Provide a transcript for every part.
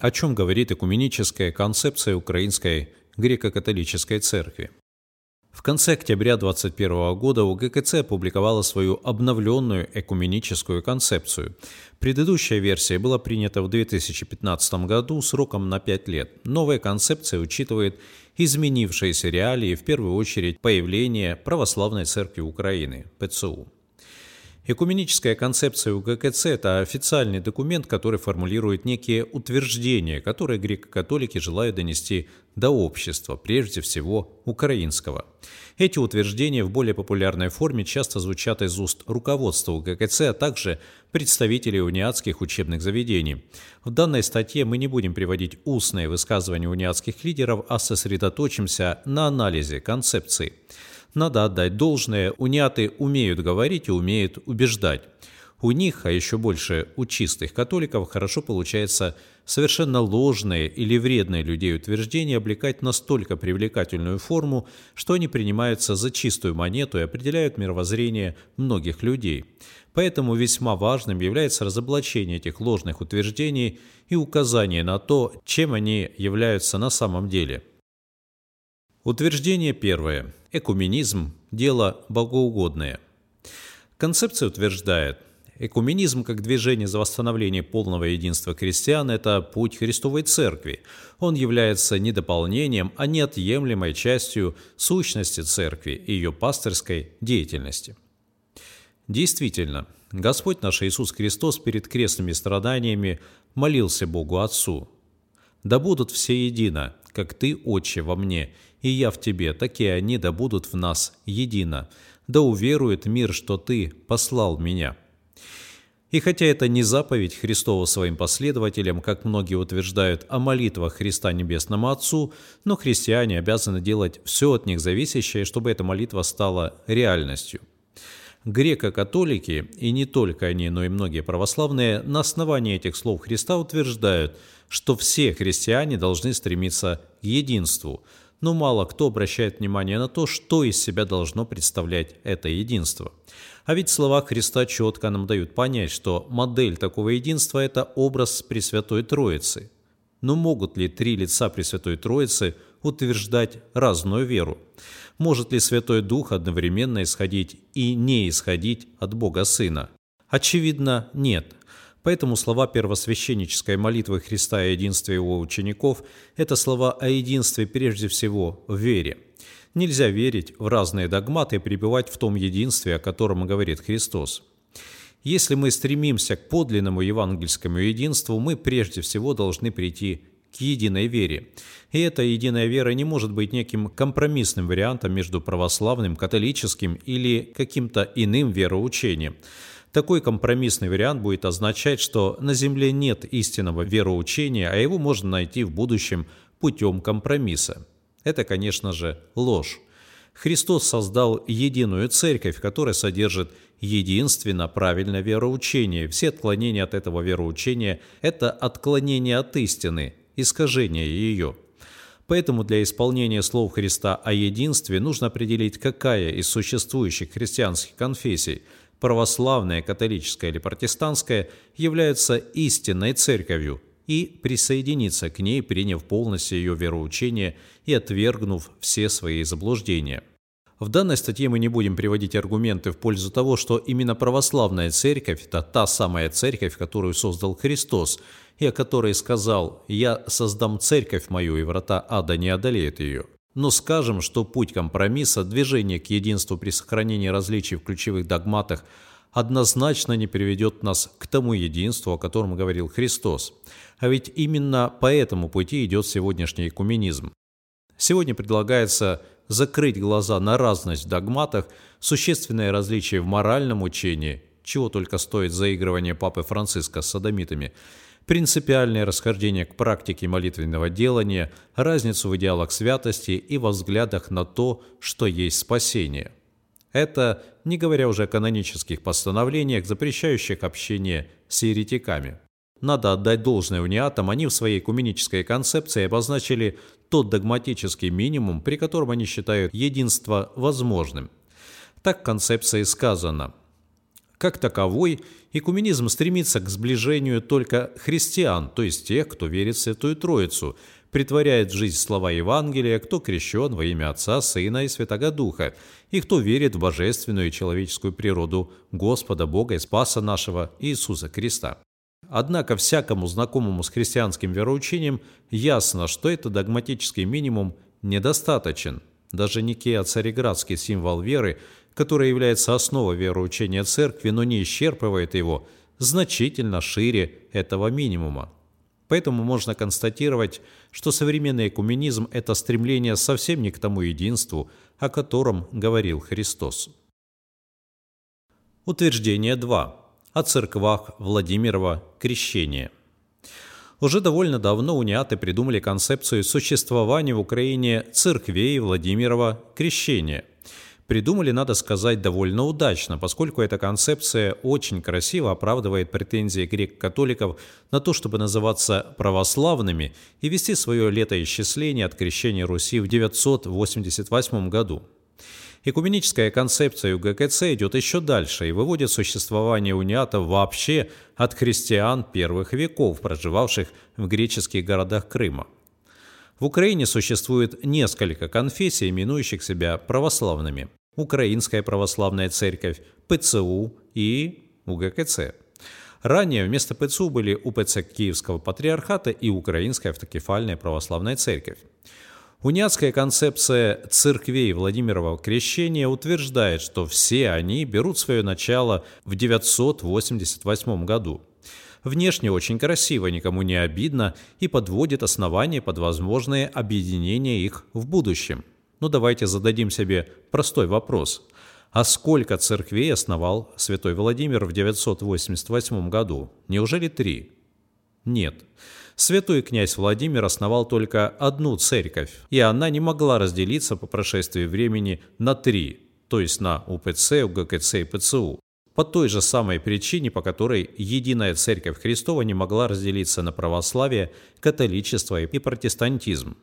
о чем говорит экуменическая концепция Украинской греко-католической церкви. В конце октября 2021 года УГКЦ опубликовала свою обновленную экуменическую концепцию. Предыдущая версия была принята в 2015 году сроком на 5 лет. Новая концепция учитывает изменившиеся реалии, в первую очередь появление Православной Церкви Украины, ПЦУ. Экуменическая концепция УГКЦ – это официальный документ, который формулирует некие утверждения, которые греко-католики желают донести до общества, прежде всего украинского. Эти утверждения в более популярной форме часто звучат из уст руководства УГКЦ, а также представителей униатских учебных заведений. В данной статье мы не будем приводить устные высказывания униатских лидеров, а сосредоточимся на анализе концепции – надо отдать должное, уняты умеют говорить и умеют убеждать. У них, а еще больше у чистых католиков, хорошо получается совершенно ложные или вредные людей утверждения облекать настолько привлекательную форму, что они принимаются за чистую монету и определяют мировоззрение многих людей. Поэтому весьма важным является разоблачение этих ложных утверждений и указание на то, чем они являются на самом деле. Утверждение первое. Экуменизм – дело богоугодное. Концепция утверждает, Экуменизм как движение за восстановление полного единства крестьян – это путь Христовой Церкви. Он является не дополнением, а неотъемлемой частью сущности Церкви и ее пасторской деятельности. Действительно, Господь наш Иисус Христос перед крестными страданиями молился Богу Отцу. «Да будут все едино, как Ты, Отче, во мне, и я в тебе, так и они да будут в нас едино, да уверует мир, что ты послал меня». И хотя это не заповедь Христова своим последователям, как многие утверждают о молитвах Христа Небесному Отцу, но христиане обязаны делать все от них зависящее, чтобы эта молитва стала реальностью. Греко-католики, и не только они, но и многие православные, на основании этих слов Христа утверждают, что все христиане должны стремиться к единству – но мало кто обращает внимание на то, что из себя должно представлять это единство. А ведь слова Христа четко нам дают понять, что модель такого единства – это образ Пресвятой Троицы. Но могут ли три лица Пресвятой Троицы утверждать разную веру? Может ли Святой Дух одновременно исходить и не исходить от Бога Сына? Очевидно, нет. Поэтому слова первосвященнической молитвы Христа и единстве его учеников – это слова о единстве прежде всего в вере. Нельзя верить в разные догматы и пребывать в том единстве, о котором говорит Христос. Если мы стремимся к подлинному евангельскому единству, мы прежде всего должны прийти к единой вере. И эта единая вера не может быть неким компромиссным вариантом между православным, католическим или каким-то иным вероучением. Такой компромиссный вариант будет означать, что на Земле нет истинного вероучения, а его можно найти в будущем путем компромисса. Это, конечно же, ложь. Христос создал единую церковь, которая содержит единственно правильное вероучение. Все отклонения от этого вероучения – это отклонение от истины, искажение ее. Поэтому для исполнения слов Христа о единстве нужно определить, какая из существующих христианских конфессий – православная, католическая или протестантская, являются истинной церковью и присоединиться к ней, приняв полностью ее вероучение и отвергнув все свои заблуждения. В данной статье мы не будем приводить аргументы в пользу того, что именно православная церковь – это та самая церковь, которую создал Христос, и о которой сказал «Я создам церковь мою, и врата ада не одолеют ее». Но скажем, что путь компромисса, движение к единству при сохранении различий в ключевых догматах однозначно не приведет нас к тому единству, о котором говорил Христос. А ведь именно по этому пути идет сегодняшний экуменизм. Сегодня предлагается закрыть глаза на разность в догматах, существенное различие в моральном учении, чего только стоит заигрывание Папы Франциска с садомитами – принципиальное расхождение к практике молитвенного делания, разницу в идеалах святости и во взглядах на то, что есть спасение. Это не говоря уже о канонических постановлениях, запрещающих общение с еретиками. Надо отдать должное униатам, они в своей экуменической концепции обозначили тот догматический минимум, при котором они считают единство возможным. Так в концепции сказано – Как таковой, экуменизм стремится к сближению только христиан, то есть тех, кто верит в Святую Троицу, притворяет в жизнь слова Евангелия, кто крещен во имя Отца, Сына и Святого Духа, и кто верит в божественную и человеческую природу Господа Бога и Спаса нашего Иисуса Христа. Однако всякому знакомому с христианским вероучением ясно, что этот догматический минимум недостаточен. Даже Никея Цареградский символ веры, который является основой вероучения церкви, но не исчерпывает его, значительно шире этого минимума. Поэтому можно констатировать, что современный экуменизм – это стремление совсем не к тому единству, о котором говорил Христос. Утверждение 2 о церквах Владимирова крещения. Уже довольно давно униаты придумали концепцию существования в Украине церквей Владимирова крещения. Придумали, надо сказать, довольно удачно, поскольку эта концепция очень красиво оправдывает претензии грек-католиков на то, чтобы называться православными и вести свое летоисчисление от крещения Руси в 988 году. Экуменическая концепция УГКЦ идет еще дальше и выводит существование униатов вообще от христиан первых веков, проживавших в греческих городах Крыма. В Украине существует несколько конфессий, именующих себя православными. Украинская православная церковь, ПЦУ и УГКЦ. Ранее вместо ПЦУ были УПЦ Киевского патриархата и Украинская автокефальная православная церковь. Униатская концепция церквей Владимирова крещения утверждает, что все они берут свое начало в 988 году. Внешне очень красиво, никому не обидно и подводит основания под возможное объединение их в будущем. Но ну, давайте зададим себе простой вопрос. А сколько церквей основал святой Владимир в 988 году? Неужели три? Нет. Святой князь Владимир основал только одну церковь, и она не могла разделиться по прошествии времени на три, то есть на УПЦ, УГКЦ и ПЦУ. По той же самой причине, по которой единая церковь Христова не могла разделиться на православие, католичество и протестантизм.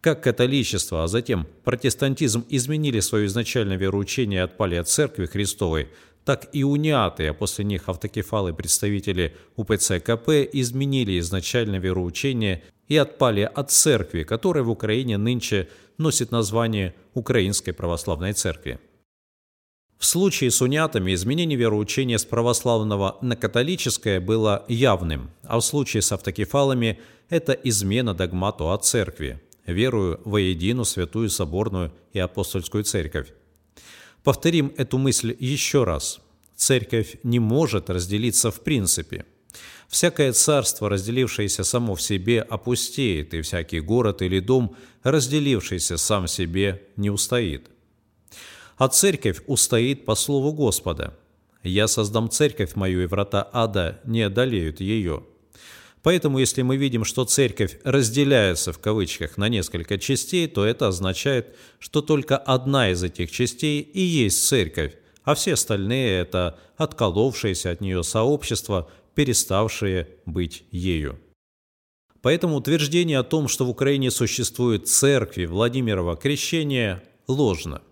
Как католичество, а затем протестантизм изменили свое изначальное вероучение и отпали от церкви Христовой, так и униаты, а после них автокефалы представители УПЦ КП изменили изначально вероучение и отпали от церкви, которая в Украине нынче носит название Украинской Православной Церкви. В случае с униатами изменение вероучения с православного на католическое было явным, а в случае с автокефалами это измена догмату о церкви, верую во единую святую соборную и апостольскую церковь. Повторим эту мысль еще раз. Церковь не может разделиться в принципе. Всякое царство, разделившееся само в себе, опустеет, и всякий город или дом, разделившийся сам в себе, не устоит. А церковь устоит по слову Господа. «Я создам церковь мою, и врата ада не одолеют ее». Поэтому, если мы видим, что церковь разделяется в кавычках на несколько частей, то это означает, что только одна из этих частей и есть церковь, а все остальные – это отколовшиеся от нее сообщества, переставшие быть ею. Поэтому утверждение о том, что в Украине существуют церкви Владимирова крещения, ложно.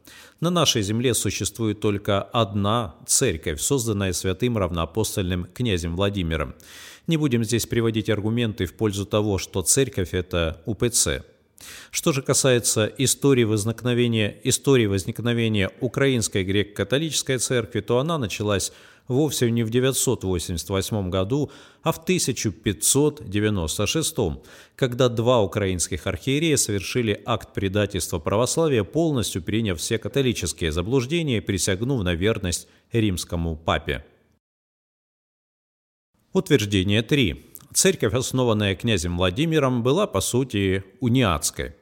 На нашей земле существует только одна церковь, созданная святым равноапостольным князем Владимиром. Не будем здесь приводить аргументы в пользу того, что церковь – это УПЦ. Что же касается истории возникновения, истории возникновения Украинской греко-католической церкви, то она началась вовсе не в 988 году, а в 1596, когда два украинских архиерея совершили акт предательства православия, полностью приняв все католические заблуждения и присягнув на верность римскому папе. Утверждение 3. Церковь, основанная князем Владимиром, была по сути униатской.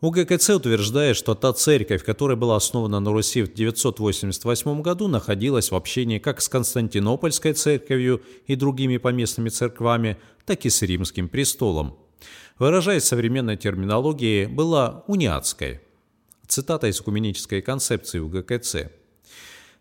УГКЦ утверждает, что та церковь, которая была основана на Руси в 988 году, находилась в общении как с Константинопольской церковью и другими поместными церквами, так и с римским престолом. Выражаясь современной терминологией, была униатской. Цитата из экуменической концепции УГКЦ –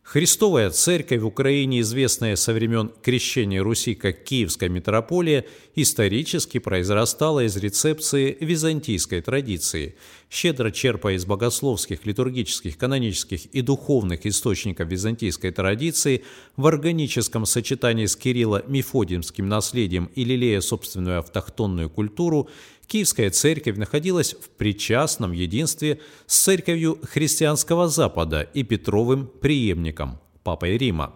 Христовая церковь в Украине, известная со времен крещения Руси как Киевская митрополия, исторически произрастала из рецепции византийской традиции, щедро черпая из богословских, литургических, канонических и духовных источников византийской традиции в органическом сочетании с Кирилло-Мефодиемским наследием и лелея собственную автохтонную культуру, Киевская церковь находилась в причастном единстве с церковью христианского Запада и Петровым преемником, Папой Рима.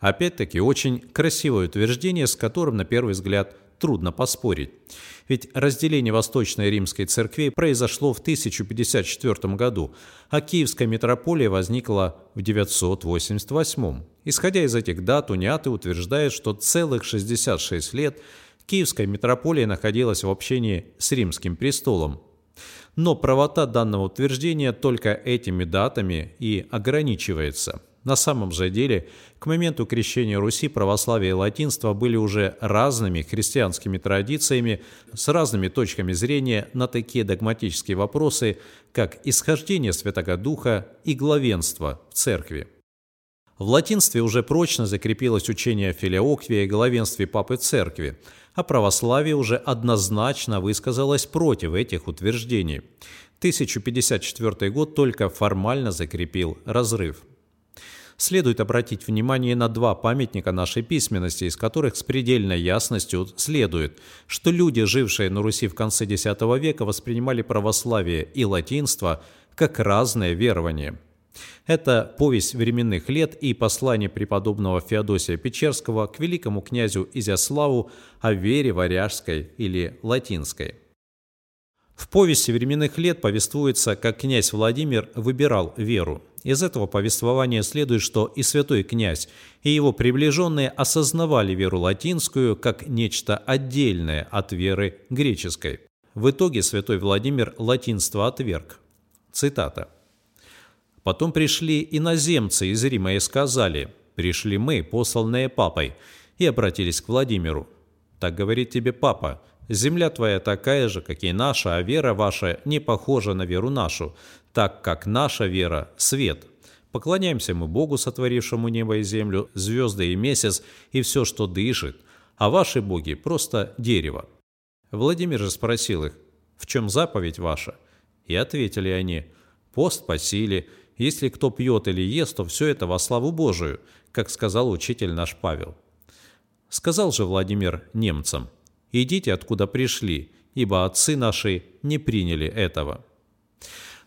Опять-таки очень красивое утверждение, с которым на первый взгляд трудно поспорить. Ведь разделение Восточной Римской церкви произошло в 1054 году, а Киевская митрополия возникла в 988. Исходя из этих дат, униаты утверждают, что целых 66 лет – Киевская митрополия находилась в общении с римским престолом. Но правота данного утверждения только этими датами и ограничивается. На самом же деле, к моменту крещения Руси православие и латинство были уже разными христианскими традициями с разными точками зрения на такие догматические вопросы, как исхождение Святого Духа и главенство в церкви. В латинстве уже прочно закрепилось учение о филиоквии и главенстве Папы Церкви – а православие уже однозначно высказалось против этих утверждений. 1054 год только формально закрепил разрыв. Следует обратить внимание на два памятника нашей письменности, из которых с предельной ясностью следует, что люди, жившие на Руси в конце X века, воспринимали православие и латинство как разное верование – это повесть временных лет и послание преподобного Феодосия Печерского к великому князю Изяславу о вере варяжской или латинской. В повести временных лет повествуется, как князь Владимир выбирал веру. Из этого повествования следует, что и святой князь, и его приближенные осознавали веру латинскую как нечто отдельное от веры греческой. В итоге святой Владимир латинство отверг. Цитата. Потом пришли иноземцы из Рима и сказали, «Пришли мы, посланные папой», и обратились к Владимиру. «Так говорит тебе папа, земля твоя такая же, как и наша, а вера ваша не похожа на веру нашу, так как наша вера – свет». Поклоняемся мы Богу, сотворившему небо и землю, звезды и месяц, и все, что дышит, а ваши боги – просто дерево. Владимир же спросил их, в чем заповедь ваша? И ответили они, пост по силе, если кто пьет или ест, то все это во славу Божию, как сказал учитель наш Павел. Сказал же Владимир немцам, «Идите, откуда пришли, ибо отцы наши не приняли этого».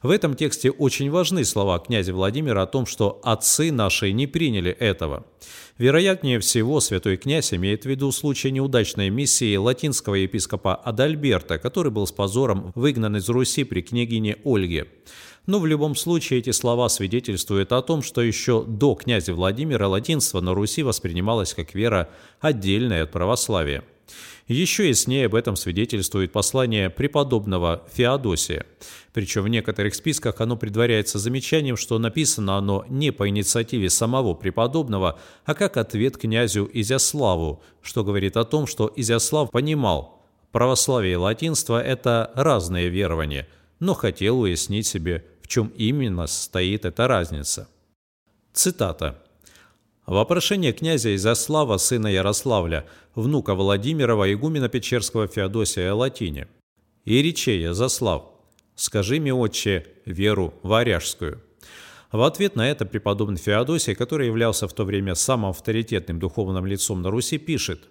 В этом тексте очень важны слова князя Владимира о том, что отцы наши не приняли этого. Вероятнее всего, святой князь имеет в виду случай неудачной миссии латинского епископа Адальберта, который был с позором выгнан из Руси при княгине Ольге. Но в любом случае эти слова свидетельствуют о том, что еще до князя Владимира латинство на Руси воспринималось как вера отдельная от православия. Еще яснее об этом свидетельствует послание преподобного Феодосия. Причем в некоторых списках оно предваряется замечанием, что написано оно не по инициативе самого преподобного, а как ответ князю Изяславу, что говорит о том, что Изяслав понимал, православие и латинство – это разные верования, но хотел уяснить себе в чем именно состоит эта разница. Цитата. Вопрошение князя Изяслава, сына Ярославля, внука Владимирова, игумена Печерского Феодосия латине. «И рече, Язослав, скажи мне, отче, веру варяжскую». В ответ на это преподобный Феодосий, который являлся в то время самым авторитетным духовным лицом на Руси, пишет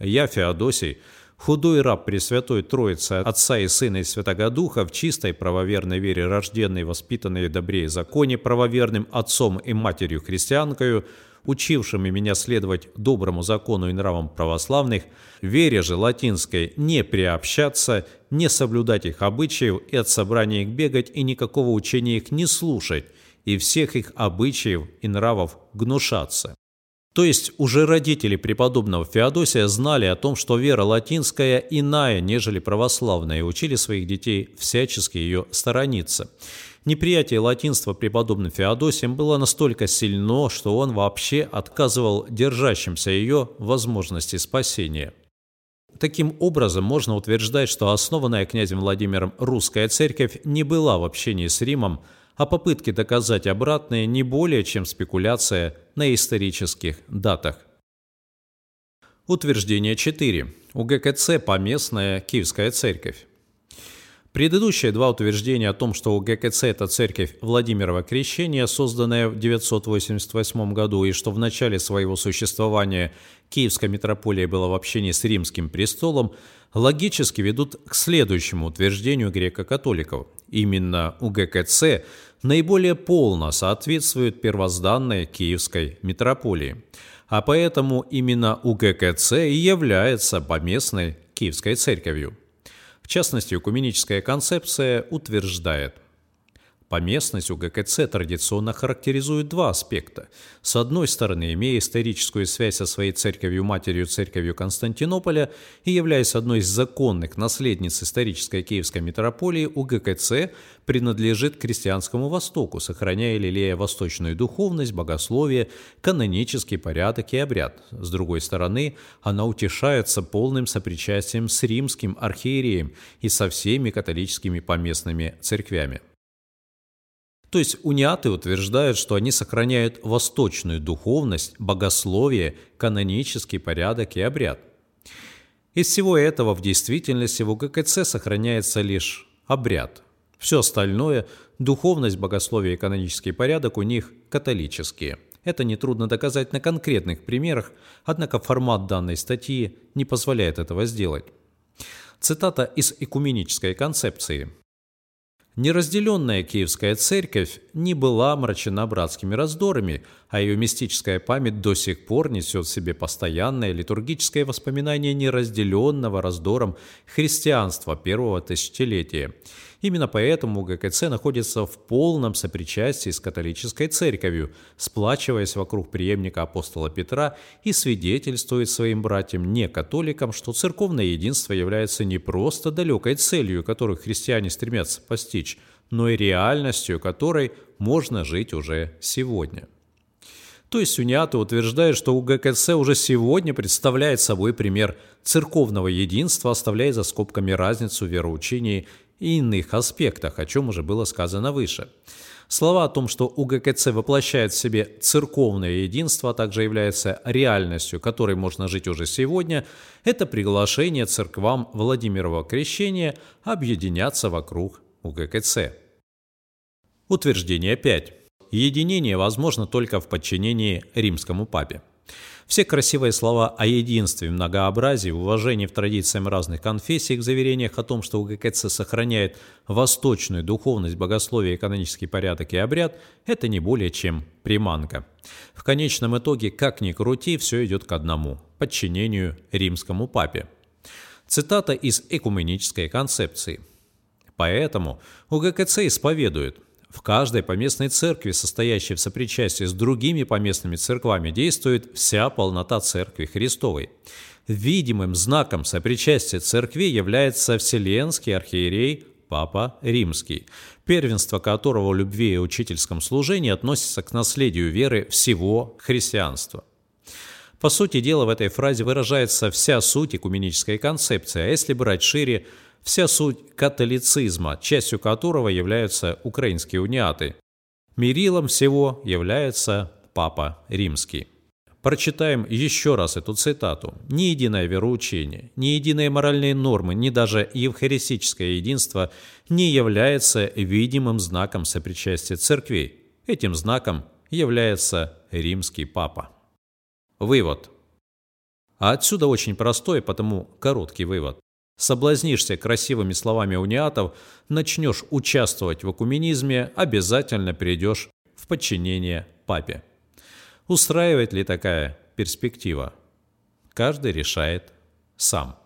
«Я, Феодосий, Худой раб Пресвятой Троицы, Отца и Сына и Святого Духа, в чистой правоверной вере, рожденной, воспитанной в добре законе, правоверным отцом и матерью христианкою, учившими меня следовать доброму закону и нравам православных, вере же латинской не приобщаться, не соблюдать их обычаев и от собрания их бегать и никакого учения их не слушать, и всех их обычаев и нравов гнушаться. То есть уже родители преподобного Феодосия знали о том, что вера латинская иная, нежели православная, и учили своих детей всячески ее сторониться. Неприятие латинства преподобным Феодосием было настолько сильно, что он вообще отказывал держащимся ее возможности спасения. Таким образом, можно утверждать, что основанная князем Владимиром русская церковь не была в общении с Римом, а попытки доказать обратное не более чем спекуляция на исторических датах. Утверждение 4. УГКЦ – поместная Киевская церковь. Предыдущие два утверждения о том, что УГКЦ – это церковь Владимирова Крещения, созданная в 988 году, и что в начале своего существования Киевская митрополия была в общении с римским престолом, логически ведут к следующему утверждению греко-католиков. Именно УГКЦ наиболее полно соответствует первозданной Киевской митрополии – а поэтому именно УГКЦ и является поместной Киевской церковью. В частности, экуменическая концепция утверждает – Поместность УГКЦ традиционно характеризует два аспекта. С одной стороны, имея историческую связь со своей церковью-матерью, церковью Константинополя и являясь одной из законных наследниц исторической киевской митрополии, УГКЦ принадлежит крестьянскому Востоку, сохраняя и лелея восточную духовность, богословие, канонический порядок и обряд. С другой стороны, она утешается полным сопричастием с римским архиереем и со всеми католическими поместными церквями. То есть униаты утверждают, что они сохраняют восточную духовность, богословие, канонический порядок и обряд. Из всего этого в действительности в УГКЦ сохраняется лишь обряд. Все остальное – духовность, богословие и канонический порядок у них католические. Это нетрудно доказать на конкретных примерах, однако формат данной статьи не позволяет этого сделать. Цитата из экуменической концепции – Неразделенная Киевская церковь не была омрачена братскими раздорами, а ее мистическая память до сих пор несет в себе постоянное литургическое воспоминание неразделенного раздором христианства первого тысячелетия – Именно поэтому ГКЦ находится в полном сопричастии с католической церковью, сплачиваясь вокруг преемника апостола Петра и свидетельствует своим братьям-не-католикам, что церковное единство является не просто далекой целью, которую христиане стремятся постичь, но и реальностью, которой можно жить уже сегодня. То есть униаты утверждают, что УГКЦ уже сегодня представляет собой пример церковного единства, оставляя за скобками разницу в вероучении и иных аспектах, о чем уже было сказано выше. Слова о том, что УГКЦ воплощает в себе церковное единство, а также является реальностью, которой можно жить уже сегодня, это приглашение церквам Владимирова крещения объединяться вокруг УГКЦ. Утверждение 5. Единение возможно только в подчинении римскому папе. Все красивые слова о единстве, многообразии, уважении в традициям разных конфессий, в заверениях о том, что УГКЦ сохраняет восточную духовность, богословие, экономический порядок и обряд, это не более чем приманка. В конечном итоге, как ни крути, все идет к одному – подчинению римскому папе. Цитата из экуменической концепции. Поэтому УГКЦ исповедует – в каждой поместной церкви, состоящей в сопричастии с другими поместными церквами, действует вся полнота Церкви Христовой. Видимым знаком сопричастия церкви является Вселенский архиерей Папа Римский, первенство которого в любви и учительском служении относится к наследию веры всего христианства. По сути дела, в этой фразе выражается вся суть экуменической концепции, а если брать шире – вся суть католицизма, частью которого являются украинские униаты. Мерилом всего является Папа Римский. Прочитаем еще раз эту цитату. «Ни единое вероучение, ни единые моральные нормы, ни даже евхаристическое единство не является видимым знаком сопричастия церквей. Этим знаком является римский папа». Вывод. А отсюда очень простой, потому короткий вывод соблазнишься красивыми словами униатов, начнешь участвовать в экуменизме, обязательно перейдешь в подчинение папе. Устраивает ли такая перспектива? Каждый решает сам.